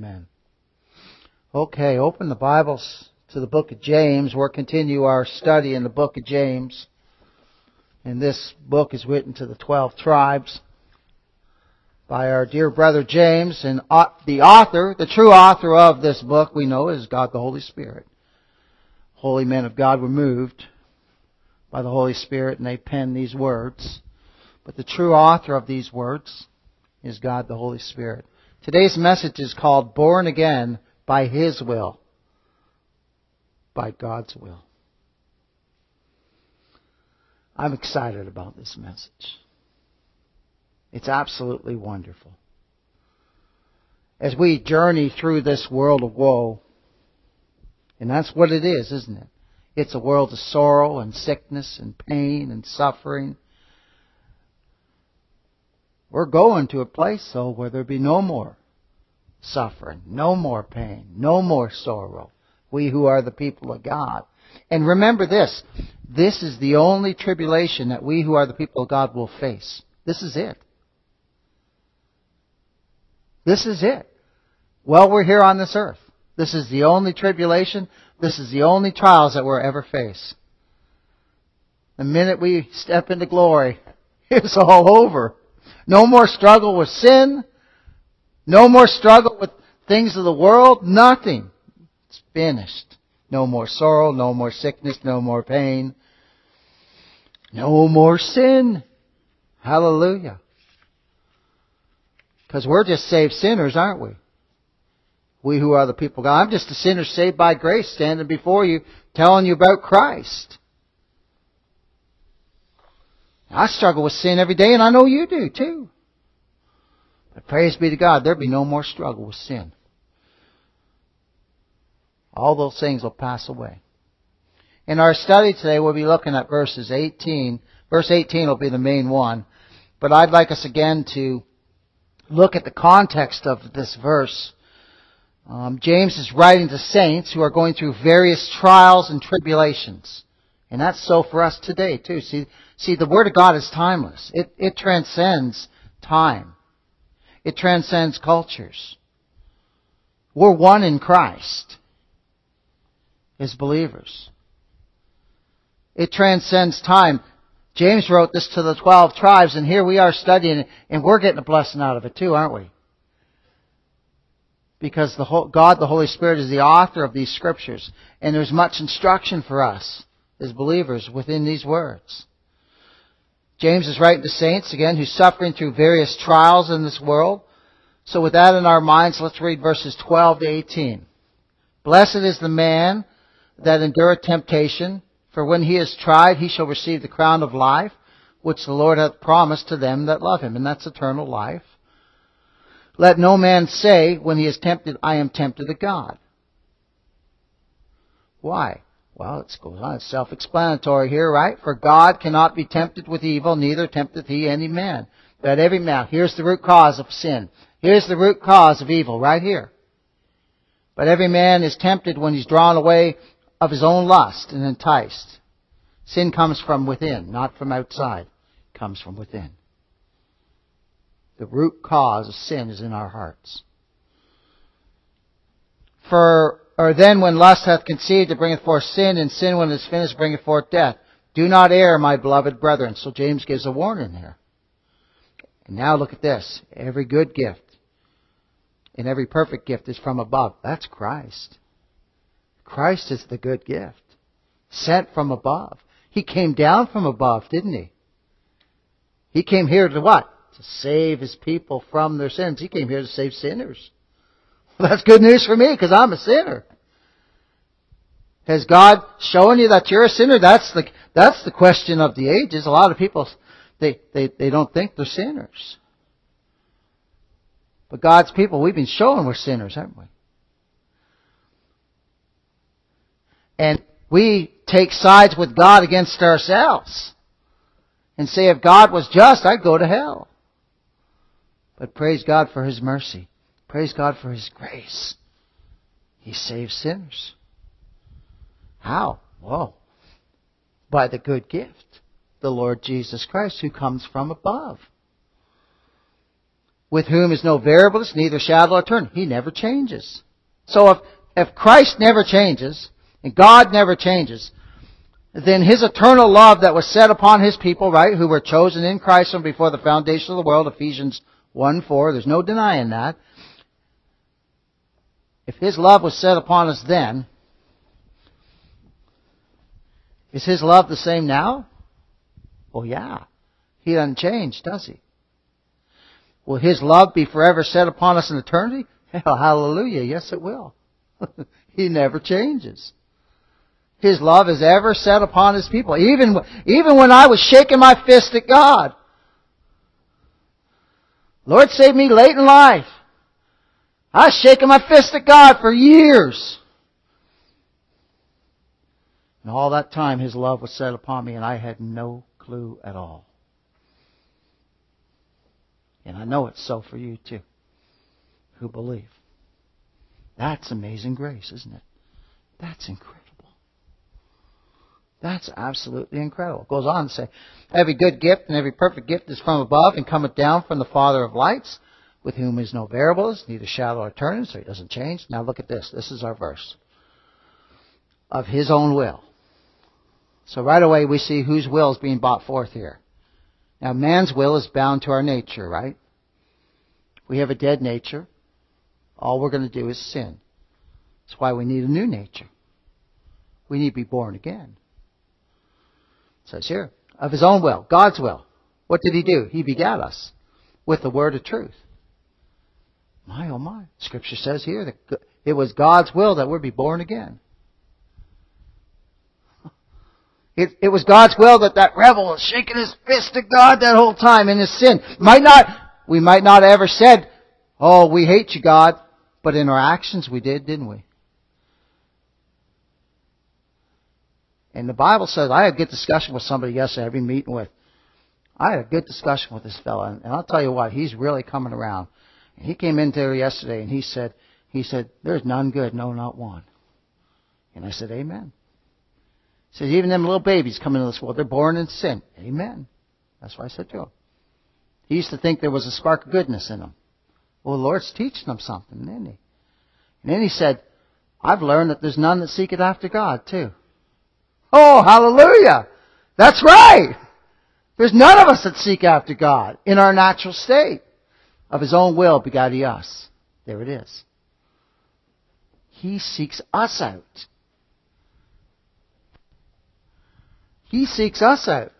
Amen. Okay, open the Bibles to the book of James. We'll continue our study in the book of James. And this book is written to the 12 tribes by our dear brother James. And the author, the true author of this book, we know is God the Holy Spirit. Holy men of God were moved by the Holy Spirit and they penned these words. But the true author of these words is God the Holy Spirit. Today's message is called Born Again by His Will. By God's will. I'm excited about this message. It's absolutely wonderful. As we journey through this world of woe, and that's what it is, isn't it? It's a world of sorrow and sickness and pain and suffering we're going to a place, though, where there be no more suffering, no more pain, no more sorrow. We who are the people of God. And remember this, this is the only tribulation that we who are the people of God will face. This is it. This is it. While we're here on this earth. This is the only tribulation. This is the only trials that we'll ever face. The minute we step into glory, it's all over. No more struggle with sin. No more struggle with things of the world. Nothing. It's finished. No more sorrow, no more sickness, no more pain. No more sin. Hallelujah. Because we're just saved sinners, aren't we? We who are the people of God. I'm just a sinner saved by grace standing before you telling you about Christ. I struggle with sin every day, and I know you do too. But praise be to God, there'll be no more struggle with sin. All those things will pass away. In our study today, we'll be looking at verses 18. Verse 18 will be the main one. But I'd like us again to look at the context of this verse. Um, James is writing to saints who are going through various trials and tribulations. And that's so for us today too. See, see, the Word of God is timeless. It, it transcends time. It transcends cultures. We're one in Christ as believers. It transcends time. James wrote this to the 12 tribes and here we are studying it and we're getting a blessing out of it too, aren't we? Because the whole, God, the Holy Spirit, is the author of these scriptures and there's much instruction for us as believers within these words. James is writing to saints, again, who's suffering through various trials in this world. So with that in our minds, let's read verses 12 to 18. Blessed is the man that endureth temptation, for when he is tried, he shall receive the crown of life, which the Lord hath promised to them that love him, and that's eternal life. Let no man say, when he is tempted, I am tempted of God. Why? Well, it goes on. It's self-explanatory here, right? For God cannot be tempted with evil, neither tempteth he any man. But every man, here's the root cause of sin. Here's the root cause of evil, right here. But every man is tempted when he's drawn away of his own lust and enticed. Sin comes from within, not from outside. It comes from within. The root cause of sin is in our hearts. For or then when lust hath conceived, it bringeth forth sin, and sin when it is finished bringeth forth death. Do not err, my beloved brethren. So James gives a warning here. And now look at this. Every good gift and every perfect gift is from above. That's Christ. Christ is the good gift. Sent from above. He came down from above, didn't he? He came here to what? To save his people from their sins. He came here to save sinners. Well, that's good news for me because I'm a sinner. Has God shown you that you're a sinner? That's the, that's the question of the ages. A lot of people, they, they, they don't think they're sinners. But God's people, we've been showing we're sinners, haven't we? And we take sides with God against ourselves. And say, if God was just, I'd go to hell. But praise God for His mercy. Praise God for His grace. He saves sinners. How? Well, by the good gift, the Lord Jesus Christ, who comes from above. with whom is no variableness, neither shadow or turn. He never changes. So if, if Christ never changes, and God never changes, then His eternal love that was set upon His people, right, who were chosen in Christ from before the foundation of the world, Ephesians 1 4, there's no denying that. If His love was set upon us then, is His love the same now? Well, yeah. He doesn't change, does He? Will His love be forever set upon us in eternity? Hell, hallelujah. Yes, it will. he never changes. His love is ever set upon His people. Even, even when I was shaking my fist at God. Lord saved me late in life. I was shaking my fist at God for years. And all that time His love was set upon me and I had no clue at all. And I know it's so for you too, who believe. That's amazing grace, isn't it? That's incredible. That's absolutely incredible. It goes on to say, Every good gift and every perfect gift is from above and cometh down from the Father of lights, with whom is no variables, neither shadow or turning, so he doesn't change. Now look at this. This is our verse. Of his own will. So right away we see whose will is being brought forth here. Now man's will is bound to our nature, right? We have a dead nature. All we're going to do is sin. That's why we need a new nature. We need to be born again. It says here, of his own will, God's will. What did he do? He begat us with the word of truth. My oh my. Scripture says here that it was God's will that we'd be born again. It, it was God's will that that rebel was shaking his fist at God that whole time in his sin. Might not, we might not have ever said, oh, we hate you, God, but in our actions we did, didn't we? And the Bible says, I had a good discussion with somebody yesterday I've been meeting with. I had a good discussion with this fellow, and I'll tell you what, he's really coming around. He came in there yesterday and he said, he said, there's none good, no, not one. And I said, amen. Said, even them little babies come into this world, they're born in sin. Amen. That's what I said to him. He used to think there was a spark of goodness in them. Well, the Lord's teaching them something, isn't he? And then he said, I've learned that there's none that seek it after God, too. Oh, hallelujah! That's right! There's none of us that seek after God in our natural state. Of his own will begot he us. There it is. He seeks us out. He seeks us out.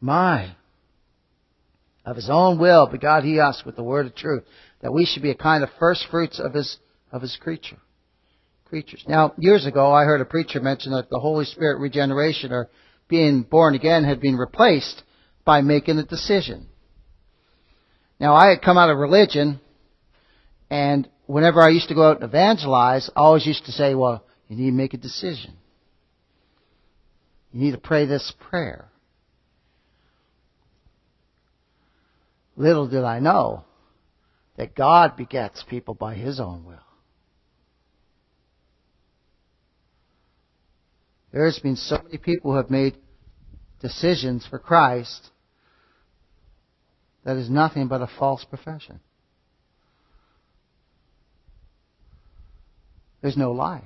My. Of his own will begot he us with the word of truth, that we should be a kind of first fruits of his, of his creature creatures. Now, years ago, I heard a preacher mention that the Holy Spirit regeneration or being born again had been replaced by making a decision. Now, I had come out of religion, and whenever I used to go out and evangelize, I always used to say, well, you need to make a decision. You need to pray this prayer. Little did I know that God begets people by His own will. There's been so many people who have made decisions for Christ that is nothing but a false profession. There's no life.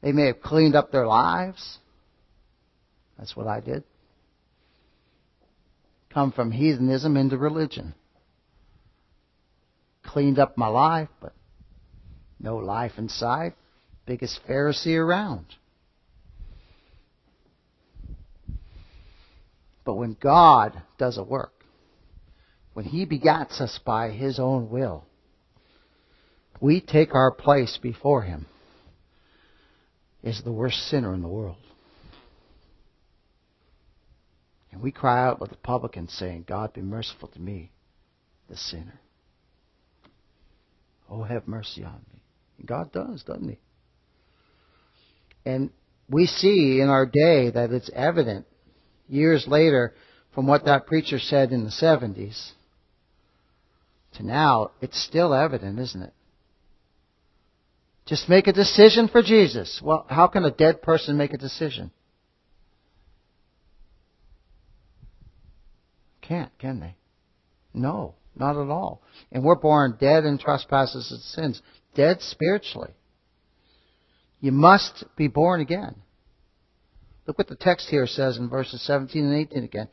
They may have cleaned up their lives. That's what I did. Come from heathenism into religion. Cleaned up my life, but no life inside biggest Pharisee around. But when God does a work, when He begats us by His own will, we take our place before Him as the worst sinner in the world. And we cry out with the publican saying, God be merciful to me, the sinner. Oh, have mercy on me. And God does, doesn't He? And we see in our day that it's evident years later from what that preacher said in the 70s to now, it's still evident, isn't it? Just make a decision for Jesus. Well, how can a dead person make a decision? Can't, can they? No, not at all. And we're born dead in trespasses and sins, dead spiritually. You must be born again. Look what the text here says in verses 17 and 18 again.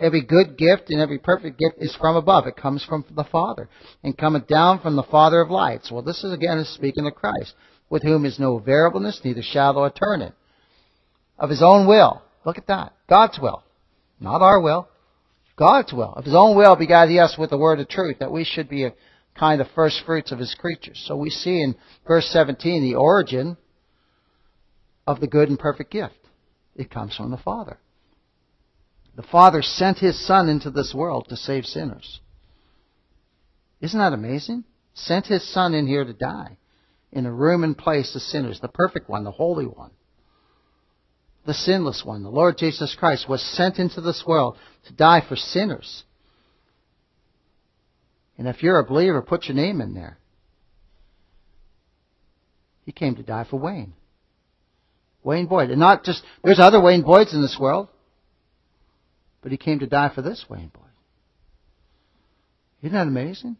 Every good gift and every perfect gift is from above. It comes from the Father and cometh down from the Father of lights. Well, this is again speaking of Christ, with whom is no variableness, neither shadow of turning. Of his own will. Look at that. God's will. Not our will. God's will. Of his own will begat us with the word of truth, that we should be a kind of first fruits of his creatures. So we see in verse 17 the origin of the good and perfect gift. It comes from the Father. The Father sent His Son into this world to save sinners. Isn't that amazing? Sent His Son in here to die in a room and place of sinners, the perfect one, the holy one, the sinless one, the Lord Jesus Christ was sent into this world to die for sinners. And if you're a believer, put your name in there. He came to die for Wayne. Wayne Boyd. And not just, there's other Wayne Boyds in this world. But he came to die for this Wayne Boyd. Isn't that amazing?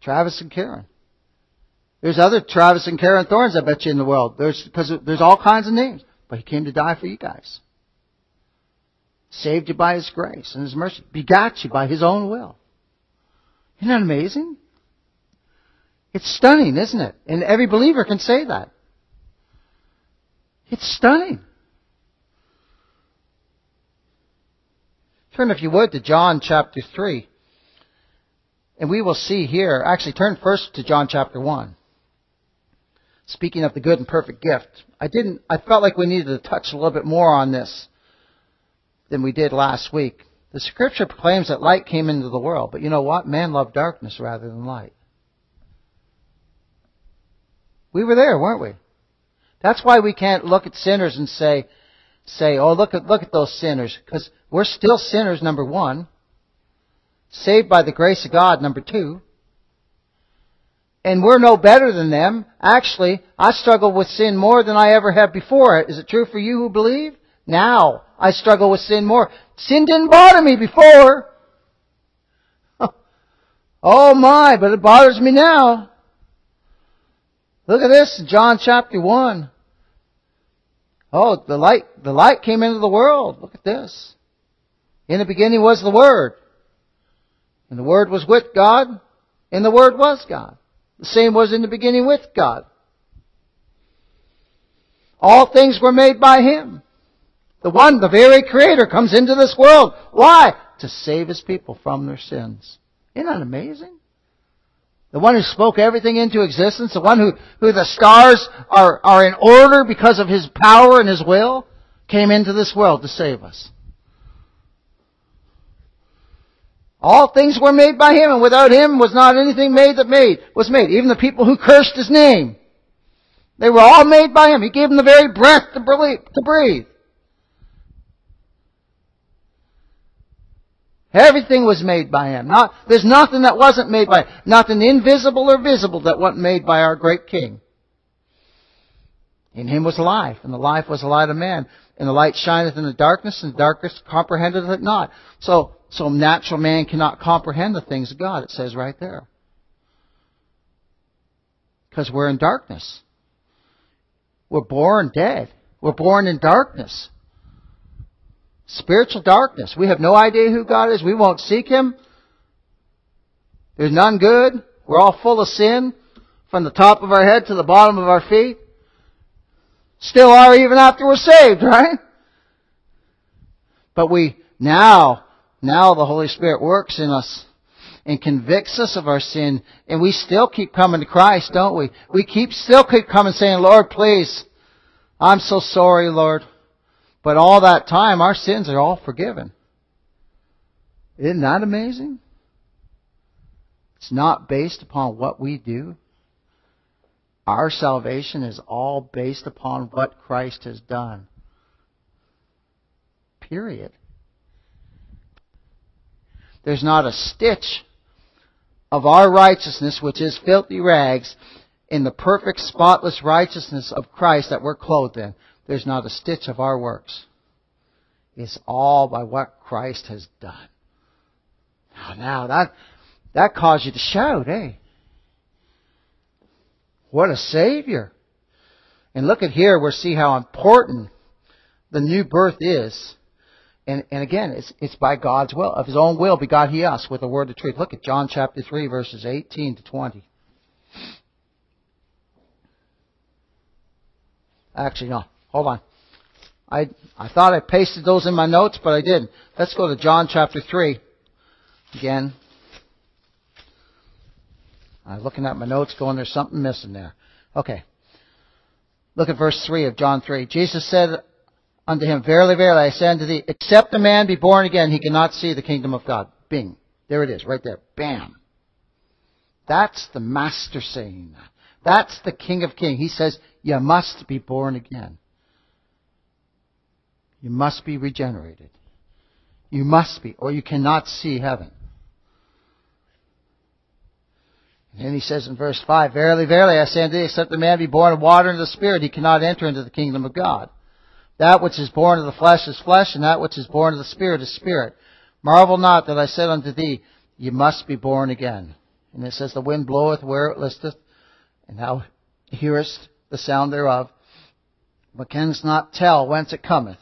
Travis and Karen. There's other Travis and Karen Thorns, I bet you, in the world. There's, because there's all kinds of names. But he came to die for you guys. Saved you by his grace and his mercy. Begot you by his own will. Isn't that amazing? It's stunning, isn't it? And every believer can say that. It's stunning. Turn, if you would, to John chapter 3. And we will see here, actually turn first to John chapter 1. Speaking of the good and perfect gift. I didn't, I felt like we needed to touch a little bit more on this than we did last week. The scripture proclaims that light came into the world, but you know what? Man loved darkness rather than light. We were there, weren't we? That's why we can't look at sinners and say, say, oh, look at, look at those sinners. Because we're still sinners, number one. Saved by the grace of God, number two. And we're no better than them. Actually, I struggle with sin more than I ever have before. Is it true for you who believe? Now, I struggle with sin more. Sin didn't bother me before. Oh my, but it bothers me now. Look at this, John chapter 1. Oh, the light, the light came into the world. Look at this. In the beginning was the Word. And the Word was with God, and the Word was God. The same was in the beginning with God. All things were made by Him. The one, the very Creator, comes into this world. Why? To save His people from their sins. Isn't that amazing? The one who spoke everything into existence, the one who, who the stars are, are in order because of his power and his will, came into this world to save us. All things were made by him, and without him was not anything made that made was made. Even the people who cursed his name. They were all made by him. He gave them the very breath to breathe. Everything was made by Him. Not, there's nothing that wasn't made by Him. Nothing invisible or visible that wasn't made by our great King. In Him was life, and the life was the light of man. And the light shineth in the darkness, and the darkness comprehendeth it not. So, so natural man cannot comprehend the things of God, it says right there. Because we're in darkness. We're born dead. We're born in darkness. Spiritual darkness. We have no idea who God is. We won't seek Him. There's none good. We're all full of sin from the top of our head to the bottom of our feet. Still are even after we're saved, right? But we, now, now the Holy Spirit works in us and convicts us of our sin and we still keep coming to Christ, don't we? We keep, still keep coming saying, Lord, please, I'm so sorry, Lord. But all that time, our sins are all forgiven. Isn't that amazing? It's not based upon what we do. Our salvation is all based upon what Christ has done. Period. There's not a stitch of our righteousness, which is filthy rags, in the perfect, spotless righteousness of Christ that we're clothed in. There's not a stitch of our works. It's all by what Christ has done. Now, now that, that caused you to shout, eh? What a Savior. And look at here, we'll see how important the new birth is. And, and again, it's, it's by God's will. Of His own will begot He us with the word of truth. Look at John chapter 3 verses 18 to 20. Actually, no. Hold on. I, I thought I pasted those in my notes, but I didn't. Let's go to John chapter 3 again. I'm looking at my notes going, there's something missing there. Okay. Look at verse 3 of John 3. Jesus said unto him, Verily, verily, I say unto thee, except a man be born again, he cannot see the kingdom of God. Bing. There it is, right there. Bam. That's the master saying that. That's the King of Kings. He says, you must be born again. You must be regenerated. You must be, or you cannot see heaven. And then he says in verse 5, Verily, verily, I say unto thee, except a man be born of water and the Spirit, he cannot enter into the kingdom of God. That which is born of the flesh is flesh, and that which is born of the Spirit is spirit. Marvel not that I said unto thee, You must be born again. And it says, The wind bloweth where it listeth, and thou hearest the sound thereof, but canst not tell whence it cometh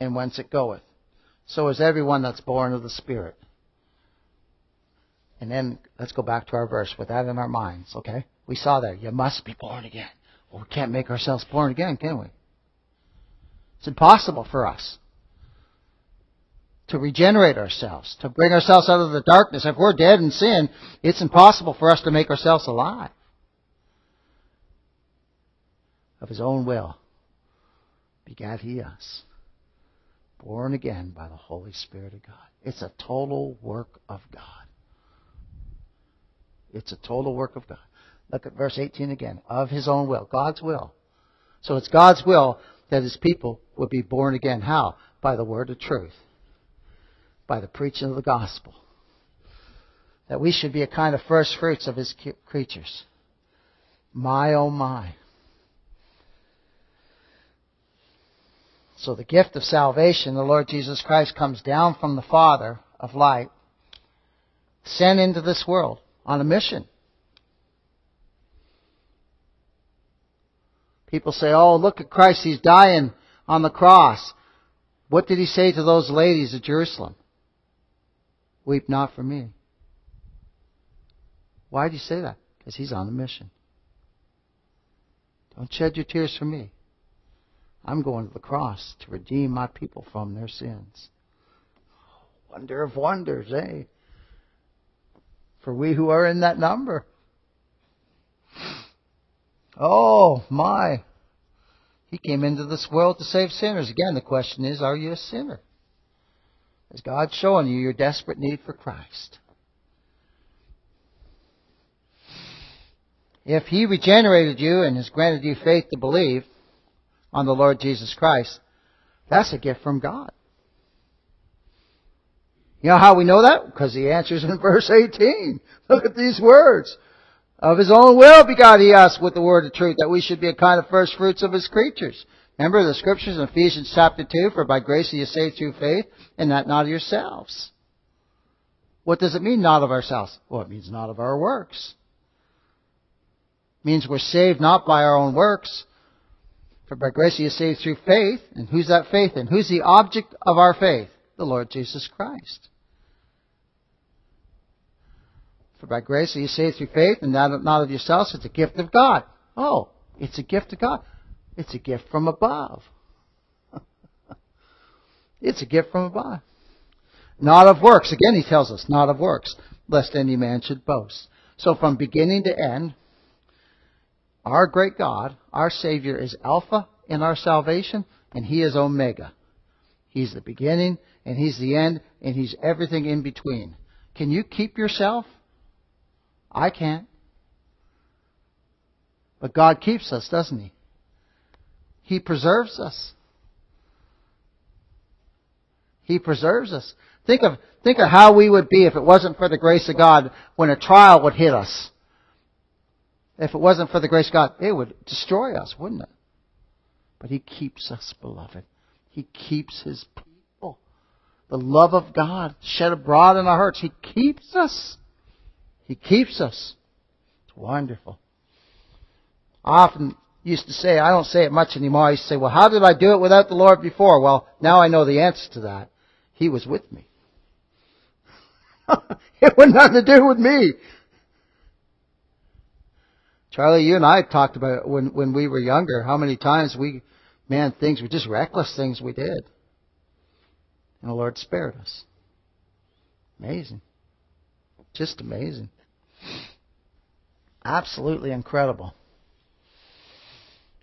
and whence it goeth. So is everyone that's born of the Spirit. And then let's go back to our verse with that in our minds, okay? We saw there, you must be born again. Well, we can't make ourselves born again, can we? It's impossible for us to regenerate ourselves, to bring ourselves out of the darkness. If we're dead in sin, it's impossible for us to make ourselves alive. Of his own will begat he us, born again by the Holy Spirit of God. It's a total work of God. It's a total work of God. Look at verse 18 again. Of his own will. God's will. So it's God's will that his people would be born again. How? By the word of truth. By the preaching of the gospel. That we should be a kind of first fruits of his creatures. My oh my. So the gift of salvation, the Lord Jesus Christ comes down from the Father of light, sent into this world on a mission. People say, oh, look at Christ, he's dying on the cross. What did he say to those ladies at Jerusalem? Weep not for me. Why did he say that? Because he's on a mission. Don't shed your tears for me. I'm going to the cross to redeem my people from their sins. Wonder of wonders, eh? for we who are in that number. Oh, my. He came into this world to save sinners. Again, the question is, are you a sinner? Is God showing you your desperate need for Christ? If He regenerated you and has granted you faith to believe on the Lord Jesus Christ, that's a gift from God. You know how we know that? Because he answers in verse 18. Look at these words. Of his own will begot he us with the word of truth, that we should be a kind of first fruits of his creatures. Remember the scriptures in Ephesians chapter 2, for by grace are you saved through faith, and that not of yourselves. What does it mean, not of ourselves? Well, it means not of our works. It means we're saved not by our own works, for by grace you are saved through faith, and who's that faith in? Who's the object of our faith? The Lord Jesus Christ. For by grace are you saved through faith, and that not of yourselves. It's a gift of God. Oh, it's a gift of God. It's a gift from above. it's a gift from above. Not of works. Again, he tells us, not of works, lest any man should boast. So from beginning to end, our great God, our Savior, is Alpha in our salvation, and He is Omega. He's the beginning, and He's the end, and He's everything in between. Can you keep yourself? I can't. But God keeps us, doesn't He? He preserves us. He preserves us. Think of, think of how we would be if it wasn't for the grace of God when a trial would hit us. If it wasn't for the grace of God, it would destroy us, wouldn't it? But He keeps us, beloved. He keeps His people. the love of God shed abroad in our hearts. He keeps us. He keeps us. It's wonderful. I often used to say, I don't say it much anymore, I used to say, well, how did I do it without the Lord before? Well, now I know the answer to that. He was with me. it had nothing to do with me. Charlie, you and I talked about when when we were younger, how many times we, man, things were just reckless things we did. And the Lord spared us. Amazing. Just amazing. Absolutely incredible.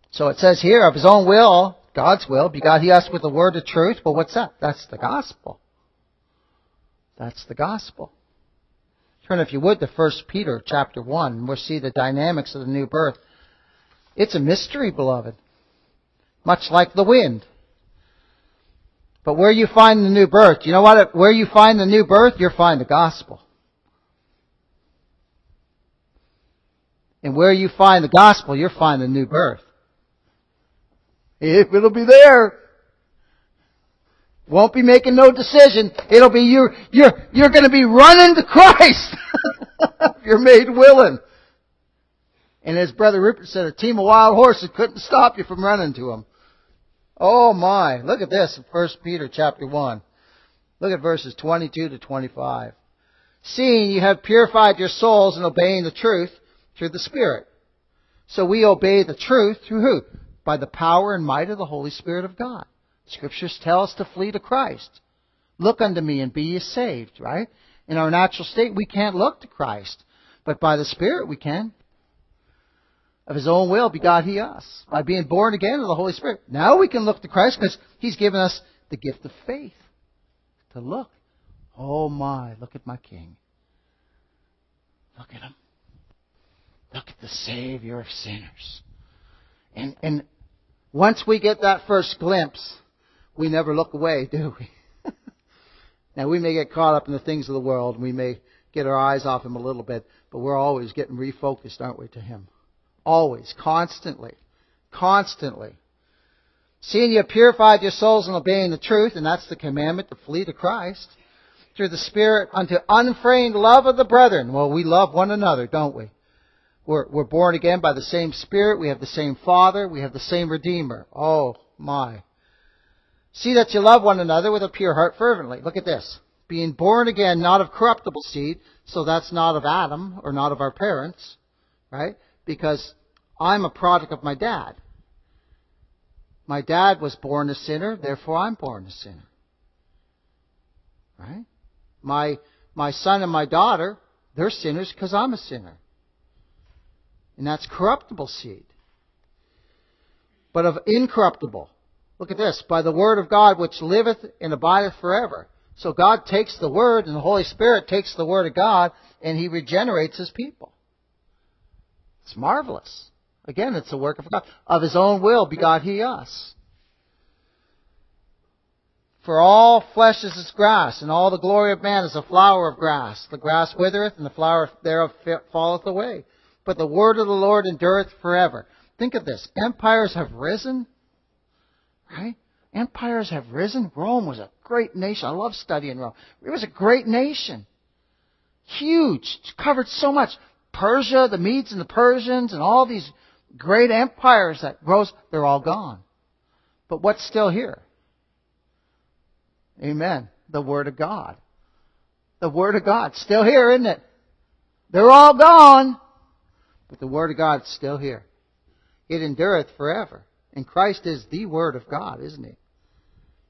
So it says here, of his own will, God's will, begot he us with the word of truth. Well, what's that? That's the gospel. That's the gospel. Turn, if you would, to 1 Peter chapter 1. And we'll see the dynamics of the new birth. It's a mystery, beloved. Much like the wind. But where you find the new birth, you know what? Where you find the new birth, you'll find the gospel. And where you find the gospel, you'll find the new birth. It'll be there. Won't be making no decision. It'll be you, you're, you're gonna be running to Christ. you're made willing. And as Brother Rupert said, a team of wild horses couldn't stop you from running to him. Oh my, look at this in 1 Peter chapter 1. Look at verses 22 to 25. Seeing you have purified your souls in obeying the truth through the Spirit. So we obey the truth through who? By the power and might of the Holy Spirit of God. Scriptures tell us to flee to Christ. Look unto me and be ye saved, right? In our natural state, we can't look to Christ. But by the Spirit, we can. Of His own will begot He us. By being born again of the Holy Spirit. Now we can look to Christ because He's given us the gift of faith. To look. Oh my, look at my King. Look at Him. Look at the Savior of sinners. And, and once we get that first glimpse, we never look away, do we? now we may get caught up in the things of the world, we may get our eyes off Him a little bit, but we're always getting refocused, aren't we, to Him? Always, constantly, constantly. Seeing you have purified your souls in obeying the truth, and that's the commandment to flee to Christ, through the Spirit unto unfeigned love of the brethren. Well, we love one another, don't we? We're, we're born again by the same Spirit. We have the same Father. We have the same Redeemer. Oh, my. See that you love one another with a pure heart fervently. Look at this. Being born again, not of corruptible seed, so that's not of Adam or not of our parents, right? Because I'm a product of my dad. My dad was born a sinner, therefore I'm born a sinner. Right? My, my son and my daughter, they're sinners because I'm a sinner. And that's corruptible seed. But of incorruptible. Look at this. By the word of God which liveth and abideth forever. So God takes the word and the Holy Spirit takes the word of God and He regenerates His people. It's marvelous. Again, it's a work of God. Of His own will begot He us. For all flesh is as grass, and all the glory of man is a flower of grass. The grass withereth, and the flower thereof falleth away but the word of the Lord endureth forever. Think of this. Empires have risen, right? Empires have risen. Rome was a great nation. I love studying Rome. It was a great nation. Huge. It covered so much. Persia, the Medes and the Persians, and all these great empires that rose, they're all gone. But what's still here? Amen. The Word of God. The Word of God. Still here, isn't it? They're all gone. But the Word of God is still here. It endureth forever. And Christ is the Word of God, isn't He?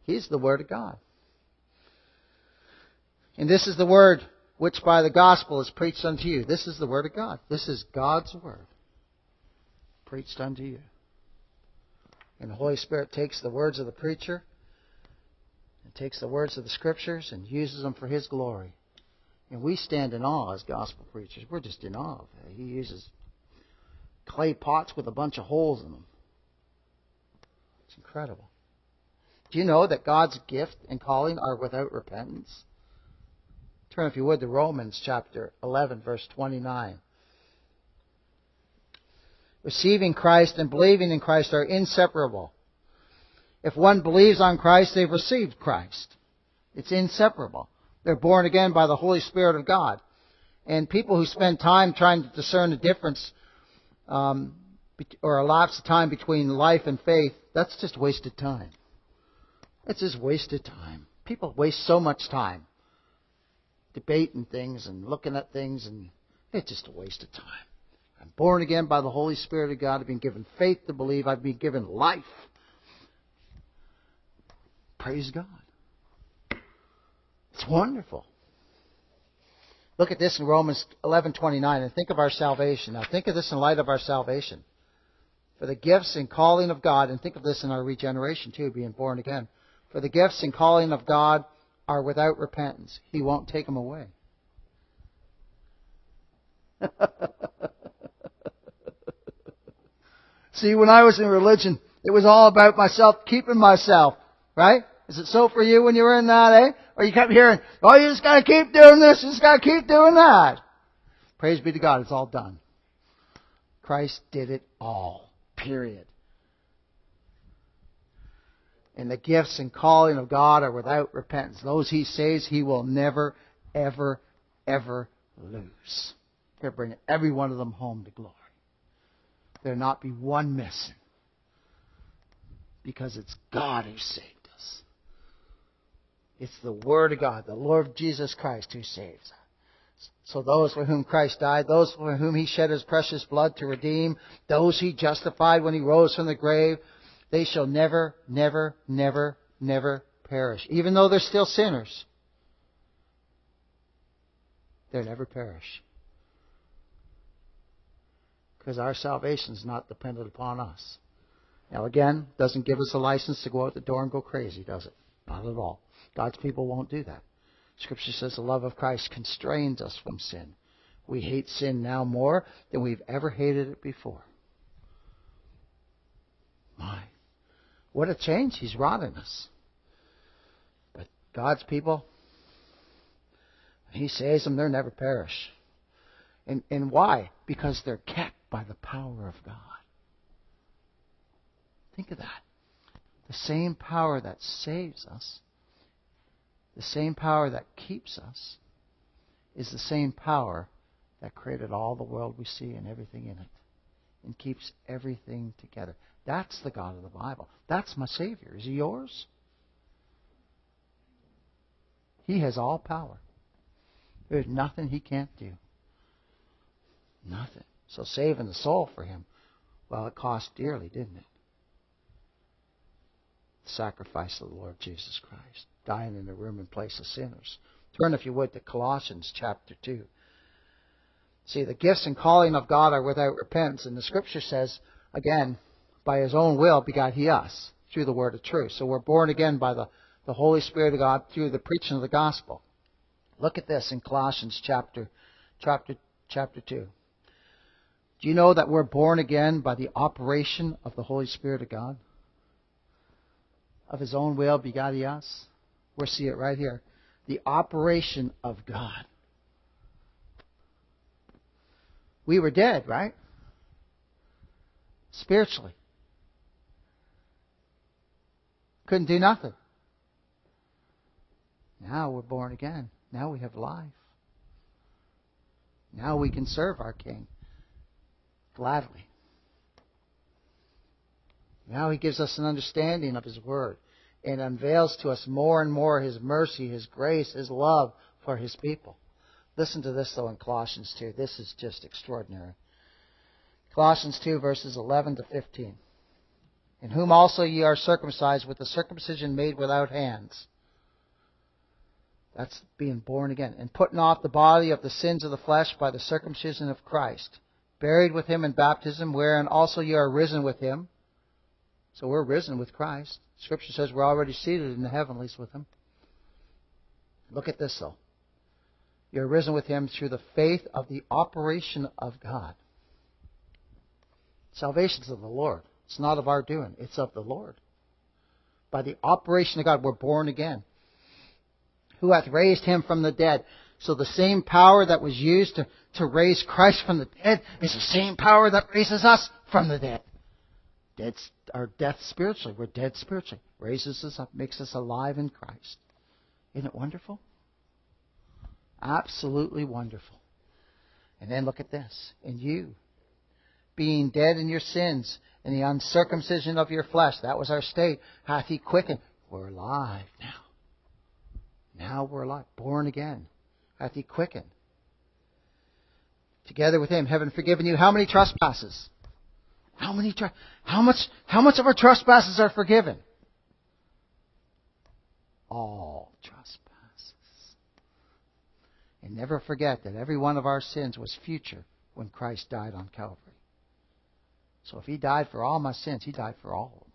He's the Word of God. And this is the Word which by the gospel is preached unto you. This is the Word of God. This is God's Word preached unto you. And the Holy Spirit takes the words of the preacher and takes the words of the Scriptures and uses them for His glory. And we stand in awe as gospel preachers. We're just in awe. He uses clay pots with a bunch of holes in them. It's incredible. Do you know that God's gift and calling are without repentance? Turn, if you would, to Romans chapter 11, verse 29. Receiving Christ and believing in Christ are inseparable. If one believes on Christ, they've received Christ. It's inseparable. They're born again by the Holy Spirit of God. And people who spend time trying to discern the difference, um, or a lapse of time between life and faith, that's just wasted time. It's just wasted time. People waste so much time debating things and looking at things, and it's just a waste of time. I'm born again by the Holy Spirit of God. I've been given faith to believe. I've been given life. Praise God. It's wonderful. Look at this in Romans 11:29 and think of our salvation. Now think of this in light of our salvation. For the gifts and calling of God, and think of this in our regeneration too, being born again. For the gifts and calling of God are without repentance. He won't take them away. See, when I was in religion, it was all about myself, keeping myself, right? Is it so for you when you were in that, eh? Or you kept hearing, oh, you just gotta keep doing this, you just gotta keep doing that. Praise be to God, it's all done. Christ did it all. Period. And the gifts and calling of God are without repentance. Those he saves, he will never, ever, ever lose. He'll bring every one of them home to glory. There'll not be one missing. Because it's God who saved us. It's the Word of God, the Lord Jesus Christ who saves us. So those for whom Christ died, those for whom He shed His precious blood to redeem, those He justified when He rose from the grave, they shall never, never, never, never perish. Even though they're still sinners, they'll never perish. Because our salvation is not dependent upon us. Now again, doesn't give us a license to go out the door and go crazy, does it? Not at all. God's people won't do that. Scripture says the love of Christ constrains us from sin. We hate sin now more than we've ever hated it before. My. What a change He's wrought in us. But God's people, He saves them, they'll never perish. And, and why? Because they're kept by the power of God. Think of that. The same power that saves us the same power that keeps us is the same power that created all the world we see and everything in it and keeps everything together. That's the God of the Bible. That's my Savior. Is He yours? He has all power. There's nothing He can't do. Nothing. So saving the soul for Him, well, it cost dearly, didn't it? The sacrifice of the Lord Jesus Christ dying in the room in place of sinners. Turn, if you would, to Colossians chapter 2. See, the gifts and calling of God are without repentance, and the scripture says, again, by his own will begot he us through the word of truth. So we're born again by the, the Holy Spirit of God through the preaching of the gospel. Look at this in Colossians chapter, chapter, chapter 2. Do you know that we're born again by the operation of the Holy Spirit of God? Of his own will begot he us? We see it right here. The operation of God. We were dead, right? Spiritually. Couldn't do nothing. Now we're born again. Now we have life. Now we can serve our King gladly. Now he gives us an understanding of his word and unveils to us more and more His mercy, His grace, His love for His people. Listen to this, though, in Colossians 2. This is just extraordinary. Colossians 2, verses 11 to 15. In whom also ye are circumcised with the circumcision made without hands. That's being born again. And putting off the body of the sins of the flesh by the circumcision of Christ. Buried with him in baptism, wherein also ye are risen with him. So we're risen with Christ. Scripture says we're already seated in the heavenlies with Him. Look at this, though. You're risen with Him through the faith of the operation of God. Salvation is of the Lord. It's not of our doing, it's of the Lord. By the operation of God, we're born again. Who hath raised Him from the dead. So the same power that was used to, to raise Christ from the dead is the same power that raises us from the dead. Dead, our death spiritually. We're dead spiritually. Raises us up, makes us alive in Christ. Isn't it wonderful? Absolutely wonderful. And then look at this. And you, being dead in your sins and the uncircumcision of your flesh, that was our state, hath he quickened. We're alive now. Now we're alive, born again. Hath he quickened. Together with him, having forgiven you how many trespasses? How many how much how much of our trespasses are forgiven? All trespasses. And never forget that every one of our sins was future when Christ died on Calvary. So if he died for all my sins, he died for all of them.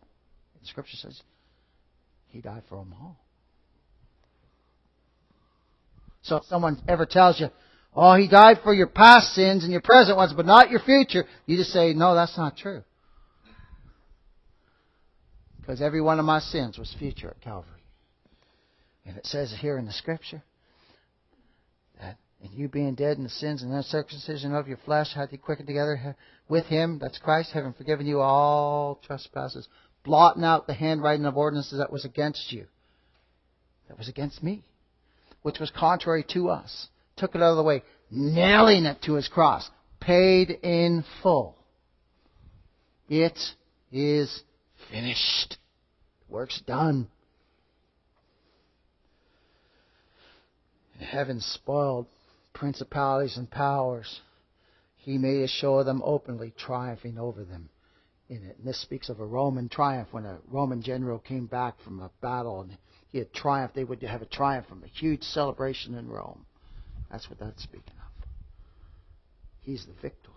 And Scripture says he died for them all. So if someone ever tells you, oh, he died for your past sins and your present ones, but not your future, you just say, no, that's not true. Because every one of my sins was future at Calvary. And it says here in the Scripture that and you being dead in the sins and uncircumcision of your flesh, hath he quickened together with him, that's Christ, having forgiven you all trespasses, blotting out the handwriting of ordinances that was against you, that was against me which was contrary to us, took it out of the way, nailing it to his cross, paid in full. It is finished. Work's done. Heaven spoiled principalities and powers. He made a show of them openly, triumphing over them in it. And this speaks of a Roman triumph when a Roman general came back from a battle and he had triumphed. They would have a triumph from a huge celebration in Rome. That's what that's speaking of. He's the victor.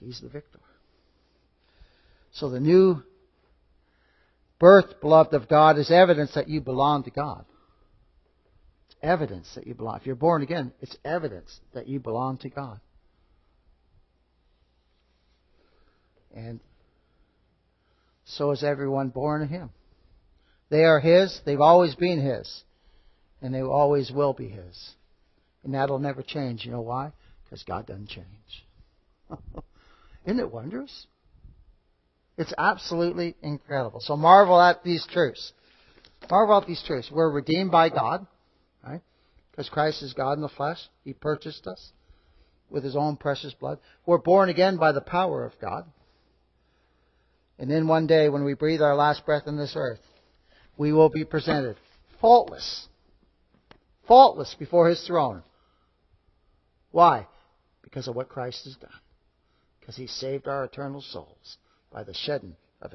He's the victor. So the new birth, beloved of God, is evidence that you belong to God. It's evidence that you belong. If you're born again, it's evidence that you belong to God. And so is everyone born of Him. They are His. They've always been His. And they always will be His. And that'll never change. You know why? Because God doesn't change. Isn't it wondrous? It's absolutely incredible. So marvel at these truths. Marvel at these truths. We're redeemed by God, right? Because Christ is God in the flesh. He purchased us with His own precious blood. We're born again by the power of God. And then one day when we breathe our last breath on this earth, we will be presented faultless. Faultless before His throne. Why? Because of what Christ has done. Because He saved our eternal souls by the shedding